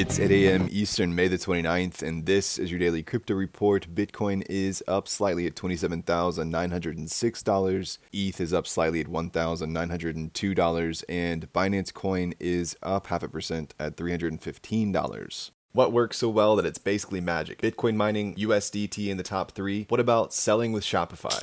It's 8 a.m. Eastern, May the 29th, and this is your daily crypto report. Bitcoin is up slightly at $27,906. ETH is up slightly at $1,902. And Binance Coin is up half a percent at $315. What works so well that it's basically magic? Bitcoin mining, USDT in the top three. What about selling with Shopify?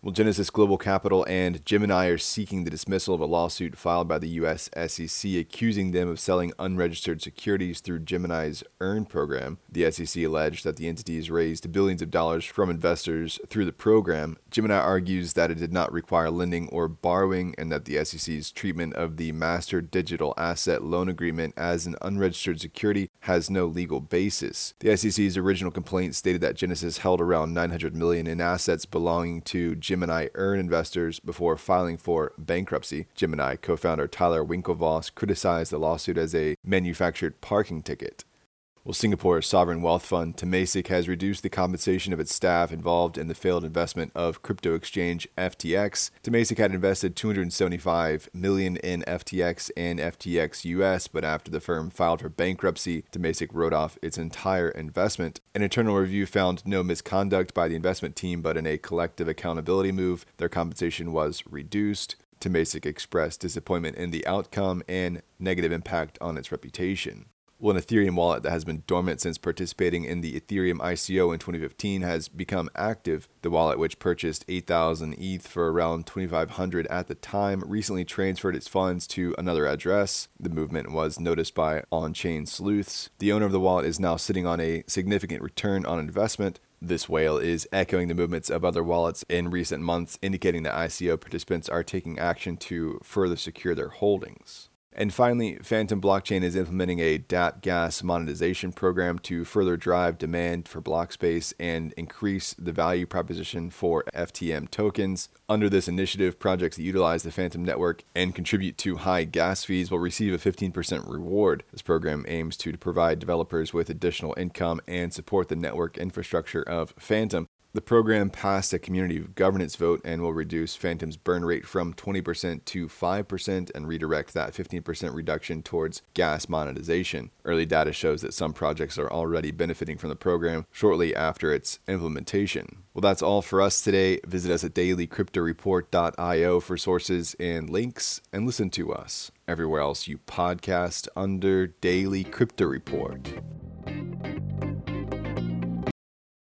Well, Genesis Global Capital and Gemini are seeking the dismissal of a lawsuit filed by the U.S. SEC accusing them of selling unregistered securities through Gemini's EARN program. The SEC alleged that the entities raised billions of dollars from investors through the program. Gemini argues that it did not require lending or borrowing and that the SEC's treatment of the Master Digital Asset Loan Agreement as an unregistered security has no legal basis. The SEC's original complaint stated that Genesis held around 900 million in assets belonging to Gemini EARN investors before filing for bankruptcy. Gemini co founder Tyler Winklevoss criticized the lawsuit as a manufactured parking ticket. Well, Singapore's sovereign wealth fund Temasek has reduced the compensation of its staff involved in the failed investment of crypto exchange FTX. Temasek had invested 275 million in FTX and FTX US, but after the firm filed for bankruptcy, Temasek wrote off its entire investment. An internal review found no misconduct by the investment team, but in a collective accountability move, their compensation was reduced. Temasek expressed disappointment in the outcome and negative impact on its reputation. Well, an Ethereum wallet that has been dormant since participating in the Ethereum ICO in 2015 has become active. The wallet, which purchased 8,000 ETH for around 2,500 at the time, recently transferred its funds to another address. The movement was noticed by on chain sleuths. The owner of the wallet is now sitting on a significant return on investment. This whale is echoing the movements of other wallets in recent months, indicating that ICO participants are taking action to further secure their holdings. And finally, Fantom Blockchain is implementing a DApp gas monetization program to further drive demand for block space and increase the value proposition for FTM tokens. Under this initiative, projects that utilize the Fantom network and contribute to high gas fees will receive a 15% reward. This program aims to provide developers with additional income and support the network infrastructure of Fantom. The program passed a community governance vote and will reduce Fantom's burn rate from 20% to 5% and redirect that 15% reduction towards gas monetization. Early data shows that some projects are already benefiting from the program shortly after its implementation. Well, that's all for us today. Visit us at dailycryptoreport.io for sources and links and listen to us everywhere else you podcast under Daily Crypto Report.